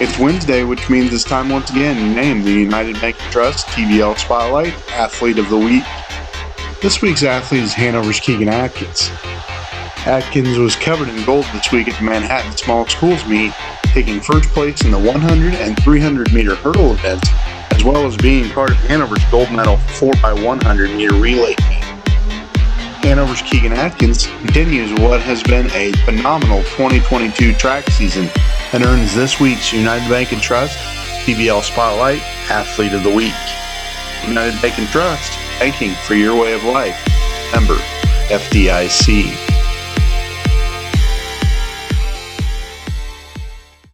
It's Wednesday, which means it's time once again to name the United Bank Trust TVL Spotlight Athlete of the Week. This week's athlete is Hanover's Keegan Atkins. Atkins was covered in gold this week at the Manhattan Small Schools meet, taking first place in the 100 and 300 meter hurdle events, as well as being part of Hanover's gold medal 4x100 meter relay team. Hanover's Keegan Atkins continues what has been a phenomenal 2022 track season and earns this week's United Bank and Trust TVL Spotlight Athlete of the Week. United Bank and Trust, banking for your way of life. Member FDIC.